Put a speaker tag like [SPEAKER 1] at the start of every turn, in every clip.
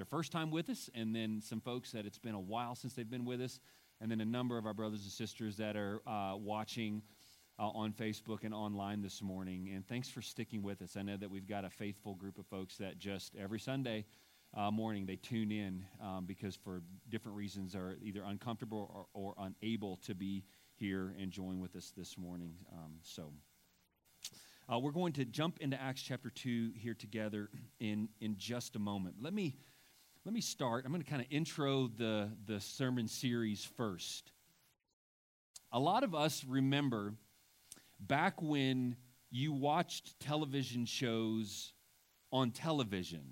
[SPEAKER 1] their first time with us, and then some folks that it's been a while since they've been with us, and then a number of our brothers and sisters that are uh, watching uh, on Facebook and online this morning. And thanks for sticking with us. I know that we've got a faithful group of folks that just every Sunday uh, morning they tune in um, because for different reasons are either uncomfortable or, or, unable to be here and join with us this morning. Um, so. Uh, we're going to jump into Acts chapter 2 here together in, in just a moment. Let me, let me start. I'm going to kind of intro the, the sermon series first. A lot of us remember back when you watched television shows on television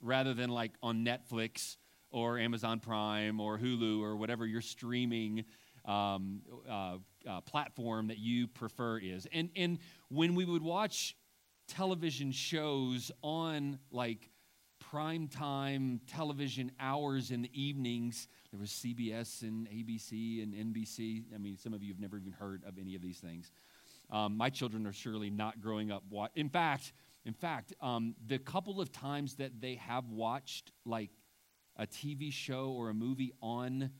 [SPEAKER 1] rather than like on Netflix or Amazon Prime or Hulu or whatever your streaming um, uh, uh, platform that you prefer is. And, and when we would watch television shows on like prime time television hours in the evenings, there was CBS and ABC and NBC. I mean, some of you have never even heard of any of these things. Um, my children are surely not growing up. Wa- in fact, in fact, um, the couple of times that they have watched like a TV show or a movie on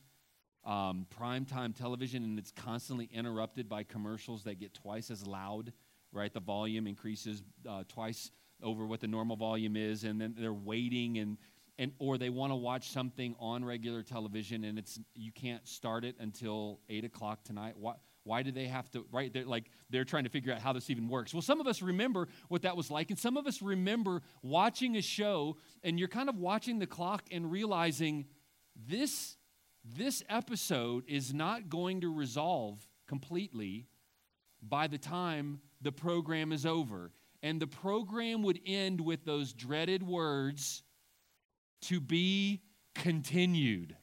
[SPEAKER 1] um, primetime television and it's constantly interrupted by commercials that get twice as loud, right? The volume increases uh, twice over what the normal volume is, and then they're waiting and and or they want to watch something on regular television and it's you can't start it until eight o'clock tonight. Why, why do they have to right they're like they're trying to figure out how this even works well some of us remember what that was like and some of us remember watching a show and you're kind of watching the clock and realizing this this episode is not going to resolve completely by the time the program is over. And the program would end with those dreaded words to be continued.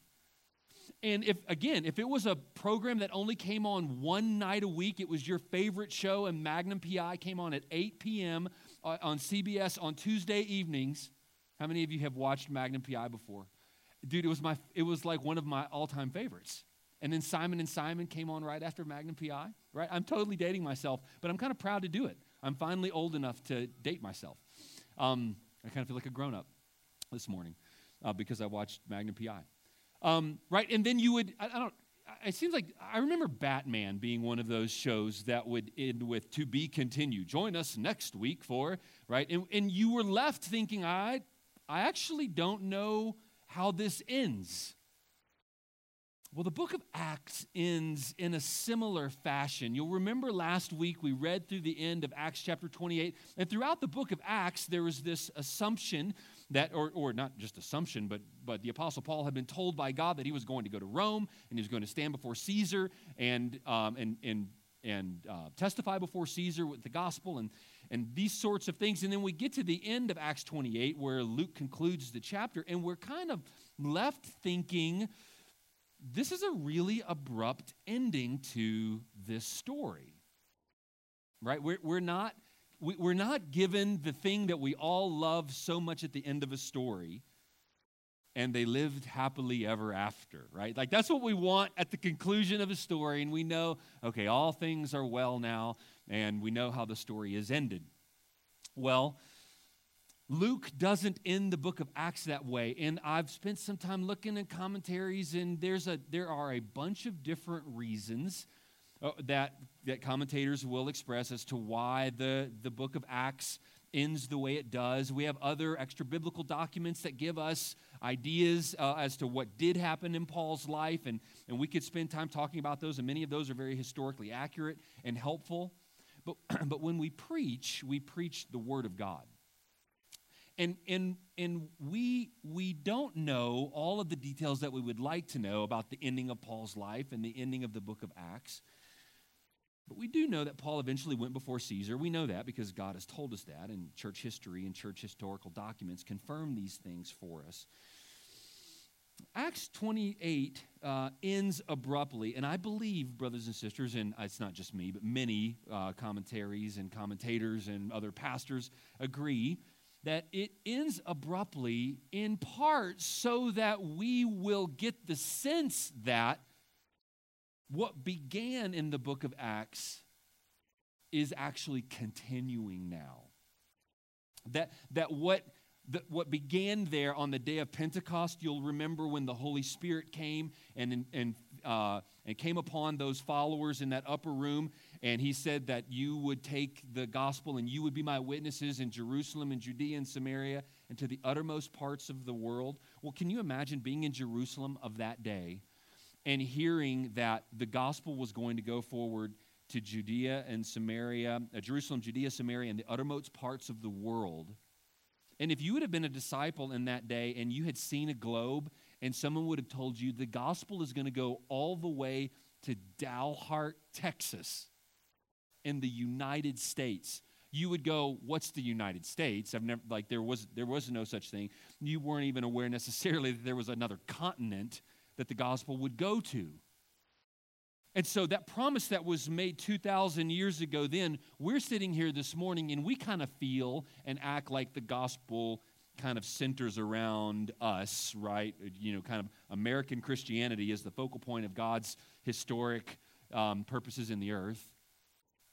[SPEAKER 1] And if, again, if it was a program that only came on one night a week, it was your favorite show, and Magnum PI came on at 8 p.m. Uh, on CBS on Tuesday evenings. How many of you have watched Magnum PI before? dude, it was my it was like one of my all-time favorites. And then Simon and Simon came on right after Magnum PI, right? I'm totally dating myself, but I'm kind of proud to do it. I'm finally old enough to date myself. Um, I kind of feel like a grown-up this morning uh, because I watched Magnum PI. Um, right, and then you would, I, I don't, it seems like I remember Batman being one of those shows that would end with to be continued. Join us next week for, right? And, and you were left thinking, I, I actually don't know how this ends. Well, the book of Acts ends in a similar fashion. You'll remember last week we read through the end of Acts chapter 28, and throughout the book of Acts, there was this assumption that, or, or not just assumption, but, but the Apostle Paul had been told by God that he was going to go to Rome and he was going to stand before Caesar and, um, and, and, and uh, testify before Caesar with the gospel. And, and these sorts of things. And then we get to the end of Acts 28 where Luke concludes the chapter, and we're kind of left thinking this is a really abrupt ending to this story. Right? We're, we're, not, we, we're not given the thing that we all love so much at the end of a story and they lived happily ever after, right? Like that's what we want at the conclusion of a story, and we know, okay, all things are well now and we know how the story is ended. Well, Luke doesn't end the book of Acts that way, and I've spent some time looking at commentaries, and there's a there are a bunch of different reasons uh, that that commentators will express as to why the the book of Acts ends the way it does. We have other extra biblical documents that give us ideas uh, as to what did happen in Paul's life, and, and we could spend time talking about those, and many of those are very historically accurate and helpful. But, but when we preach, we preach the Word of God. And, and, and we, we don't know all of the details that we would like to know about the ending of Paul's life and the ending of the book of Acts. But we do know that Paul eventually went before Caesar. We know that because God has told us that, and church history and church historical documents confirm these things for us. Acts 28 uh, ends abruptly, and I believe, brothers and sisters, and it's not just me, but many uh, commentaries and commentators and other pastors agree that it ends abruptly in part so that we will get the sense that what began in the book of Acts is actually continuing now. That, that what the, what began there on the day of Pentecost, you'll remember when the Holy Spirit came and, and, uh, and came upon those followers in that upper room, and he said that you would take the gospel and you would be my witnesses in Jerusalem and Judea and Samaria and to the uttermost parts of the world. Well, can you imagine being in Jerusalem of that day and hearing that the gospel was going to go forward to Judea and Samaria, uh, Jerusalem, Judea, Samaria, and the uttermost parts of the world? And if you would have been a disciple in that day and you had seen a globe and someone would have told you the gospel is going to go all the way to Dalhart, Texas, in the United States, you would go, "What's the United States?" I've never like there was there was no such thing. You weren't even aware necessarily that there was another continent that the gospel would go to. And so that promise that was made 2,000 years ago, then we're sitting here this morning and we kind of feel and act like the gospel kind of centers around us, right? You know, kind of American Christianity is the focal point of God's historic um, purposes in the earth.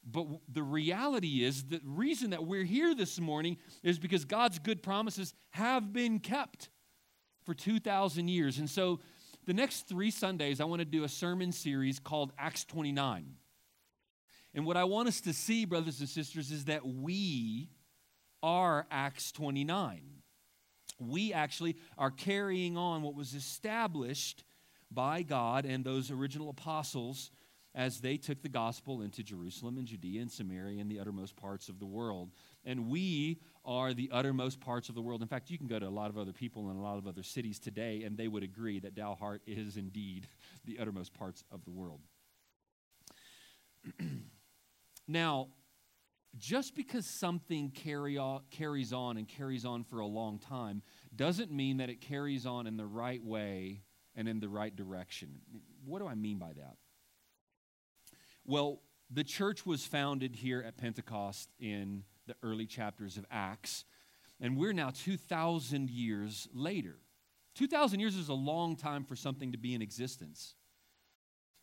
[SPEAKER 1] But the reality is the reason that we're here this morning is because God's good promises have been kept for 2,000 years. And so the next three Sundays, I want to do a sermon series called Acts 29. And what I want us to see, brothers and sisters, is that we are Acts 29. We actually are carrying on what was established by God and those original apostles as they took the gospel into Jerusalem and Judea and Samaria and the uttermost parts of the world. And we are the uttermost parts of the world. In fact, you can go to a lot of other people in a lot of other cities today, and they would agree that Dalhart is indeed the uttermost parts of the world. now, just because something carry carries on and carries on for a long time doesn't mean that it carries on in the right way and in the right direction. What do I mean by that? Well, the church was founded here at Pentecost in the early chapters of Acts, and we're now 2,000 years later. 2,000 years is a long time for something to be in existence.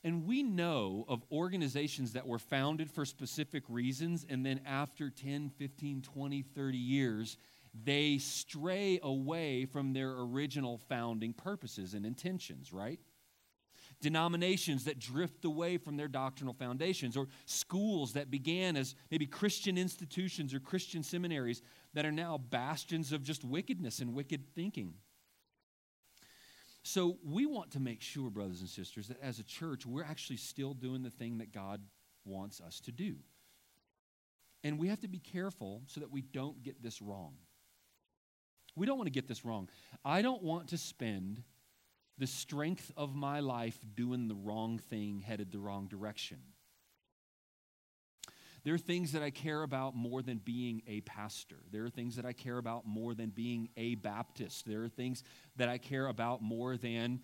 [SPEAKER 1] And we know of organizations that were founded for specific reasons, and then after 10, 15, 20, 30 years, they stray away from their original founding purposes and intentions, right? Denominations that drift away from their doctrinal foundations, or schools that began as maybe Christian institutions or Christian seminaries that are now bastions of just wickedness and wicked thinking. So we want to make sure, brothers and sisters, that as a church, we're actually still doing the thing that God wants us to do. And we have to be careful so that we don't get this wrong. We don't want to get this wrong. I don't want to spend the strength of my life doing the wrong thing, headed the wrong direction. There are things that I care about more than being a pastor. There are things that I care about more than being a Baptist. There are things that I care about more than,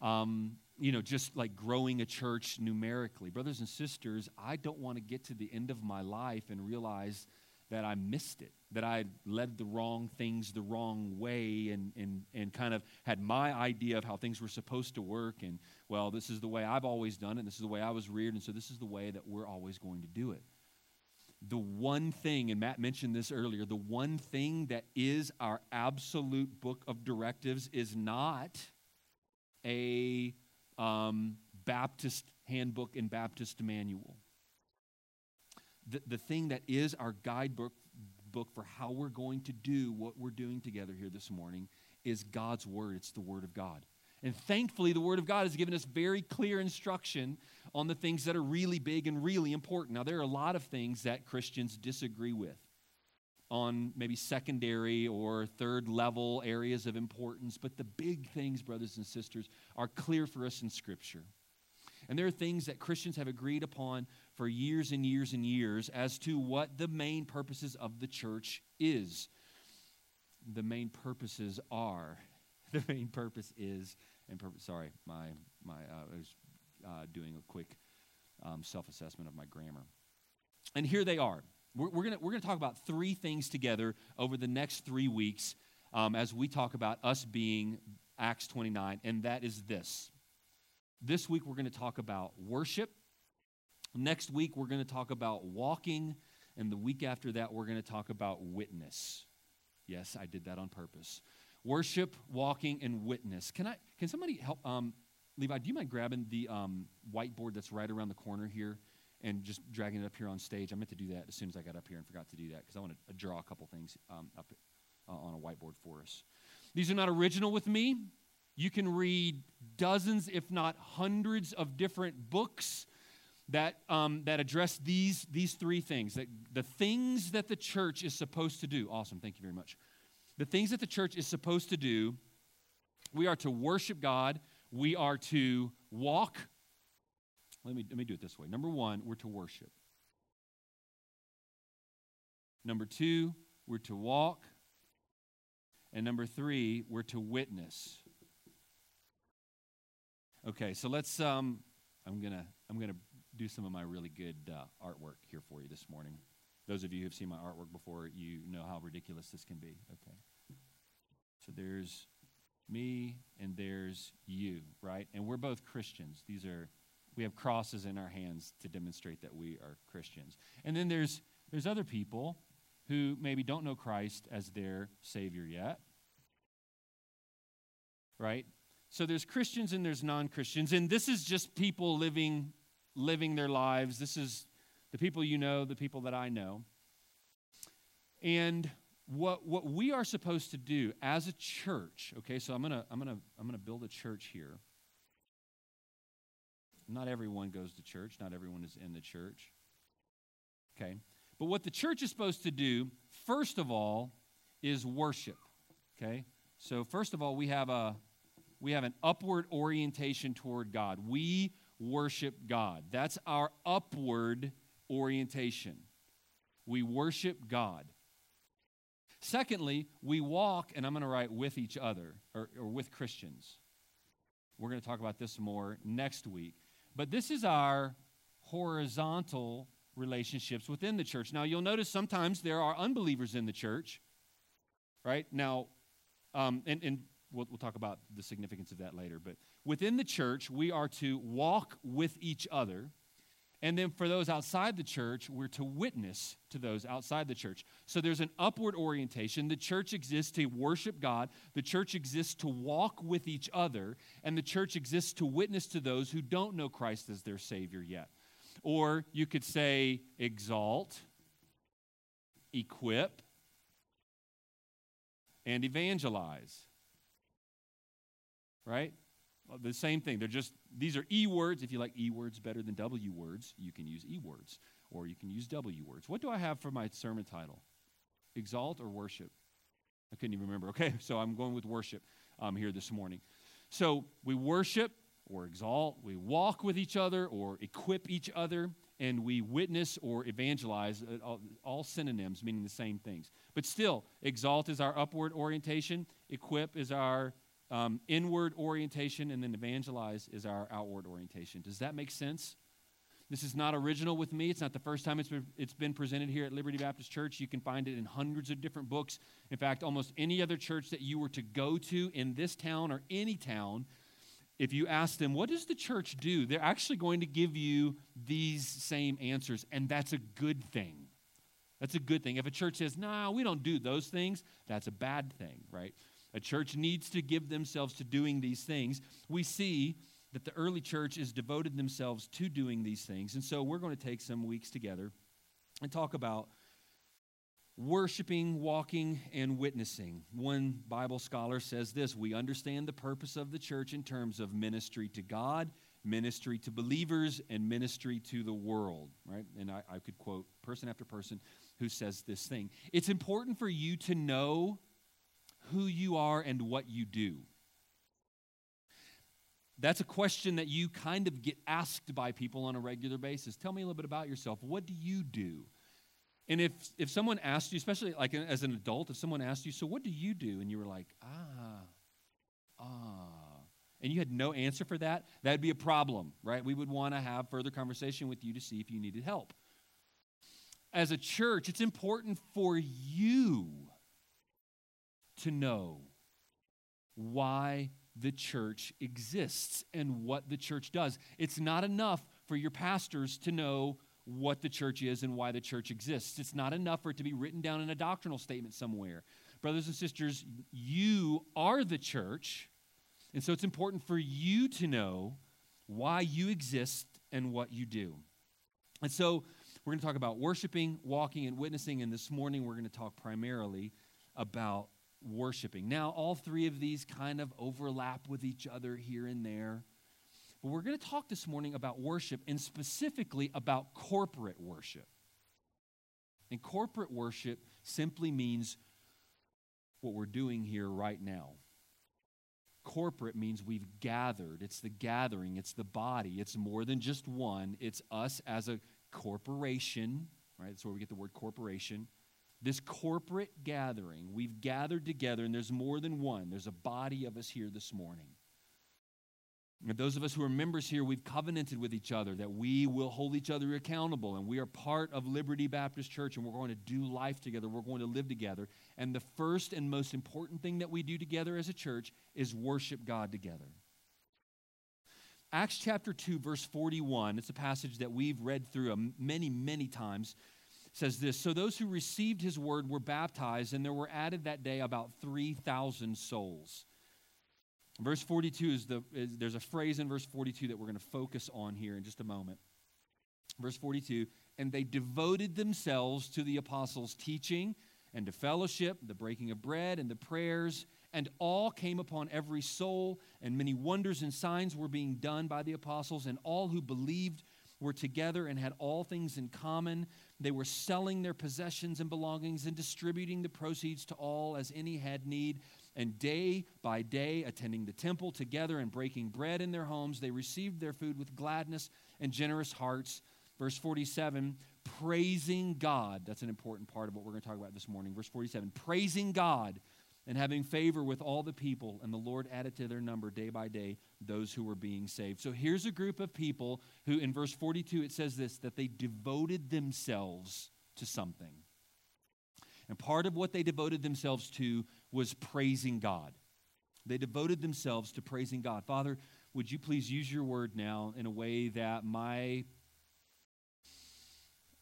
[SPEAKER 1] um, you know, just like growing a church numerically. Brothers and sisters, I don't want to get to the end of my life and realize that I missed it, that I led the wrong things the wrong way and, and, and kind of had my idea of how things were supposed to work. And, well, this is the way I've always done it, this is the way I was reared, and so this is the way that we're always going to do it. The one thing, and Matt mentioned this earlier, the one thing that is our absolute book of directives is not a um, Baptist handbook and Baptist manual the, the thing that is our guidebook book for how we're going to do what we're doing together here this morning is God's Word. It's the Word of God. And thankfully, the Word of God has given us very clear instruction on the things that are really big and really important. Now, there are a lot of things that Christians disagree with on maybe secondary or third level areas of importance, but the big things, brothers and sisters, are clear for us in Scripture. And there are things that Christians have agreed upon for years and years and years as to what the main purposes of the church is. The main purposes are, the main purpose is, and purpose, sorry, my, my, uh, I was uh, doing a quick um, self assessment of my grammar. And here they are. We're, we're going we're gonna talk about three things together over the next three weeks um, as we talk about us being Acts 29, and that is this. This week, we're going to talk about worship. Next week, we're going to talk about walking. And the week after that, we're going to talk about witness. Yes, I did that on purpose. Worship, walking, and witness. Can I? Can somebody help? Um, Levi, do you mind grabbing the um, whiteboard that's right around the corner here and just dragging it up here on stage? I meant to do that as soon as I got up here and forgot to do that because I want to draw a couple things um, up uh, on a whiteboard for us. These are not original with me. You can read dozens, if not hundreds, of different books that, um, that address these, these three things that the things that the church is supposed to do. Awesome, thank you very much. The things that the church is supposed to do we are to worship God, we are to walk. Let me, let me do it this way. Number one, we're to worship. Number two, we're to walk. And number three, we're to witness. Okay, so let's. Um, I'm gonna. I'm gonna do some of my really good uh, artwork here for you this morning. Those of you who've seen my artwork before, you know how ridiculous this can be. Okay. So there's me and there's you, right? And we're both Christians. These are we have crosses in our hands to demonstrate that we are Christians. And then there's there's other people who maybe don't know Christ as their savior yet. Right? So there's Christians and there's non-Christians and this is just people living living their lives. This is the people you know, the people that I know. And what, what we are supposed to do as a church, okay, so I'm gonna I'm gonna I'm gonna build a church here. Not everyone goes to church, not everyone is in the church. Okay. But what the church is supposed to do, first of all, is worship. Okay? So first of all, we have a we have an upward orientation toward God. We worship God. That's our upward orientation. We worship God. Secondly, we walk, and I'm going to write with each other or, or with Christians. We're going to talk about this more next week. But this is our horizontal relationships within the church. Now, you'll notice sometimes there are unbelievers in the church, right? Now, um, and, and we'll, we'll talk about the significance of that later. But within the church, we are to walk with each other. And then for those outside the church, we're to witness to those outside the church. So there's an upward orientation. The church exists to worship God, the church exists to walk with each other, and the church exists to witness to those who don't know Christ as their Savior yet. Or you could say exalt, equip, and evangelize. Right? Well, the same thing. They're just, these are E words. If you like E words better than W words, you can use E words or you can use W words. What do I have for my sermon title? Exalt or worship? I couldn't even remember. Okay, so I'm going with worship um, here this morning. So we worship or exalt, we walk with each other or equip each other, and we witness or evangelize, uh, all, all, synonyms meaning the same things. But still, exalt is our upward orientation, equip is our um, inward orientation, and then evangelize is our outward orientation. Does that make sense? This is not original with me. It's not the first time it's been, it's been presented here at Liberty Baptist Church. You can find it in hundreds of different books. In fact, almost any other church that you were to go to in this town or any town, if you ask them, what does the church do? They're actually going to give you these same answers, and that's a good thing. That's a good thing. If a church says, nah, we don't do those things, that's a bad thing, right? A church needs to give themselves to doing these things. We see that the early church has devoted themselves to doing these things. And so we're going to take some weeks together and talk about worshiping, walking, and witnessing. One Bible scholar says this We understand the purpose of the church in terms of ministry to God, ministry to believers, and ministry to the world, right? And I, I could quote person after person who says this thing. It's important for you to know who you are and what you do? That's a question that you kind of get asked by people on a regular basis. Tell me a little bit about yourself. What do you do? And if, if someone asked you, especially like as an adult, if someone asked you, so what do you do? And you were like, ah, ah, and you had no answer for that, that'd be a problem, right? We would want to have further conversation with you to see if you needed help. As a church, it's important for you to know why the church exists and what the church does. It's not enough for your pastors to know what the church is and why the church exists. It's not enough for it to be written down in a doctrinal statement somewhere. brothers and sisters, you are the church. And so it's important for you to know why you exist and what you do. And so we're going to talk about worshiping, walking, and witnessing. And this morning we're going to talk primarily about worshiping. Now, all three of these kind of overlap with each other here and there. But we're going to talk this morning about worship and specifically about corporate worship. And corporate worship simply means what we're doing here right now. Corporate means we've gathered. It's the gathering, it's the body. It's more than just one. It's us as a corporation, right? That's where we get the word corporation. This corporate gathering, we've gathered together, and there's more than one. There's a body of us here this morning. And those of us who are members here, we've covenanted with each other that we will hold each other accountable. And we are part of Liberty Baptist Church, and we're going to do life together. We're going to live together. And the first and most important thing that we do together as a church is worship God together. Acts chapter 2, verse 41, it's a passage that we've read through many, many times, says this So those who received his word were baptized, and there were added that day about 3,000 souls. Verse 42 is the, is, there's a phrase in verse 42 that we're going to focus on here in just a moment. Verse 42 and they devoted themselves to the apostles' teaching and to fellowship, the breaking of bread, and the prayers. And all came upon every soul, and many wonders and signs were being done by the apostles, and all who believed were together and had all things in common. They were selling their possessions and belongings and distributing the proceeds to all as any had need and day by day, attending the temple together and breaking bread in their homes, they received their food with gladness and generous hearts. Verse 47, praising God. That's an important part of what we're going to talk about this morning. Verse 47, praising God and having favor with all the people. And the Lord added to their number day by day those who were being saved. So here's a group of people who, in verse 42, it says this that they devoted themselves to something. And part of what they devoted themselves to was praising God. They devoted themselves to praising God. Father, would you please use your word now in a way that my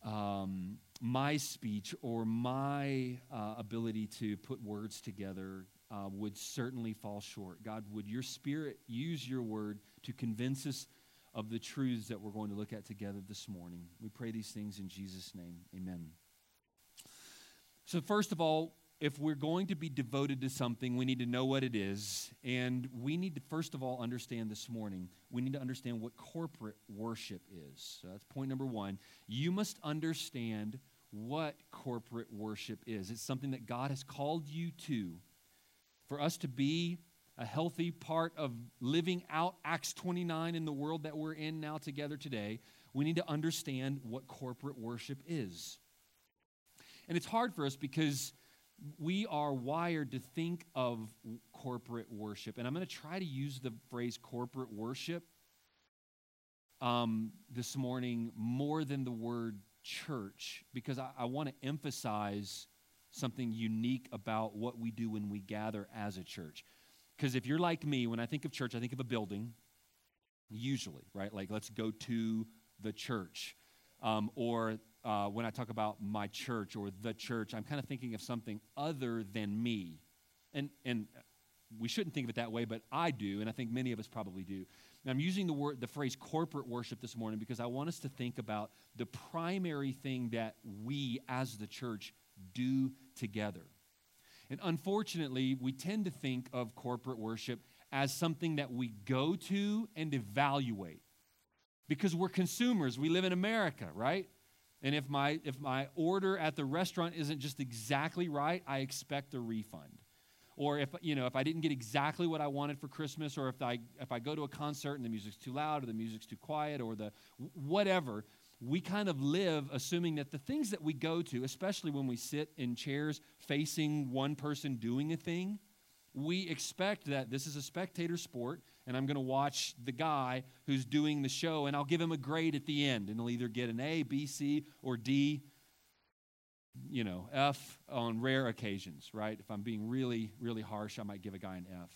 [SPEAKER 1] um, my speech or my uh, ability to put words together uh, would certainly fall short. God, would your spirit use your word to convince us of the truths that we're going to look at together this morning? We pray these things in Jesus' name. Amen. So, first of all, if we're going to be devoted to something, we need to know what it is. And we need to, first of all, understand this morning, we need to understand what corporate worship is. So that's point number one. You must understand what corporate worship is. It's something that God has called you to. For us to be a healthy part of living out Acts 29 in the world that we're in now together today, we need to understand what corporate worship is. And it's hard for us because we are wired to think of corporate worship. And I'm going to try to use the phrase corporate worship um, this morning more than the word church because I, I want to emphasize something unique about what we do when we gather as a church. Because if you're like me, when I think of church, I think of a building, usually, right? Like, let's go to the church. Um, or uh, when I talk about my church or the church, I'm kind of thinking of something other than me. And, and we shouldn't think of it that way, but I do, and I think many of us probably do. And I'm using the, word, the phrase corporate worship this morning because I want us to think about the primary thing that we as the church do together. And unfortunately, we tend to think of corporate worship as something that we go to and evaluate because we're consumers. We live in America, right? And if my, if my order at the restaurant isn't just exactly right, I expect a refund. Or if, you know, if I didn't get exactly what I wanted for Christmas, or if I, if I go to a concert and the music's too loud, or the music's too quiet, or the whatever, we kind of live assuming that the things that we go to, especially when we sit in chairs facing one person doing a thing, we expect that this is a spectator sport and I'm going to watch the guy who's doing the show, and I'll give him a grade at the end, and he'll either get an A, B, C, or D, you know, F on rare occasions, right? If I'm being really, really harsh, I might give a guy an F.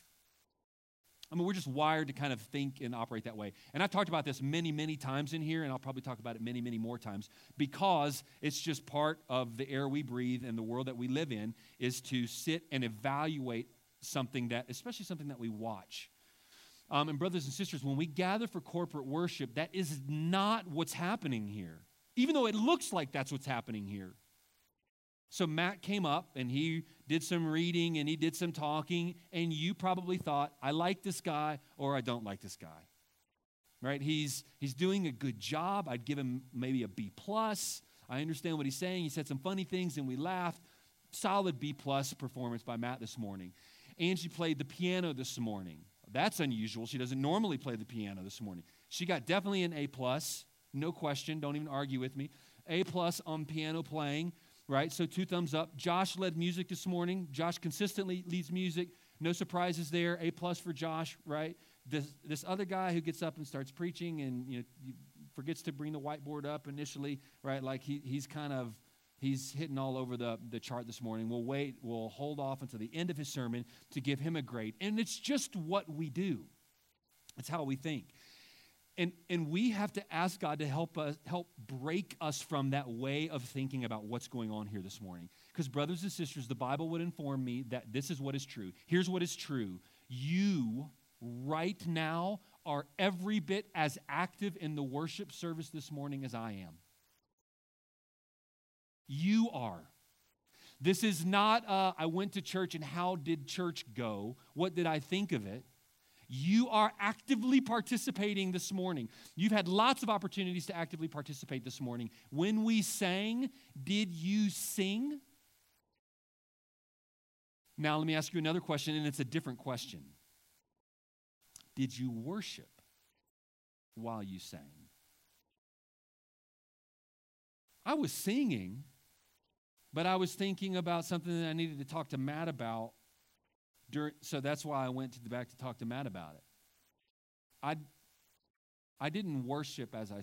[SPEAKER 1] I mean, we're just wired to kind of think and operate that way. And I've talked about this many, many times in here, and I'll probably talk about it many, many more times because it's just part of the air we breathe and the world that we live in is to sit and evaluate something that, especially something that we watch. Um, and, brothers and sisters, when we gather for corporate worship, that is not what's happening here, even though it looks like that's what's happening here. So Matt came up and he did some reading and he did some talking, and you probably thought, I like this guy or I don't like this guy. Right? He's he's doing a good job. I'd give him maybe a B plus. I understand what he's saying. He said some funny things and we laughed. Solid B plus performance by Matt this morning. Angie played the piano this morning. That's unusual. She doesn't normally play the piano this morning. She got definitely an A plus, no question. Don't even argue with me. A plus on piano playing right? So two thumbs up. Josh led music this morning. Josh consistently leads music. No surprises there. A plus for Josh, right? This this other guy who gets up and starts preaching and you know forgets to bring the whiteboard up initially, right? Like he he's kind of he's hitting all over the, the chart this morning. We'll wait, we'll hold off until the end of his sermon to give him a grade. And it's just what we do. It's how we think. And, and we have to ask God to help us help break us from that way of thinking about what's going on here this morning. Because, brothers and sisters, the Bible would inform me that this is what is true. Here's what is true. You right now are every bit as active in the worship service this morning as I am. You are. This is not, uh, I went to church and how did church go? What did I think of it? You are actively participating this morning. You've had lots of opportunities to actively participate this morning. When we sang, did you sing? Now, let me ask you another question, and it's a different question. Did you worship while you sang? I was singing, but I was thinking about something that I needed to talk to Matt about during, so that's why I went to the back to talk to Matt about it. I, I didn't worship as I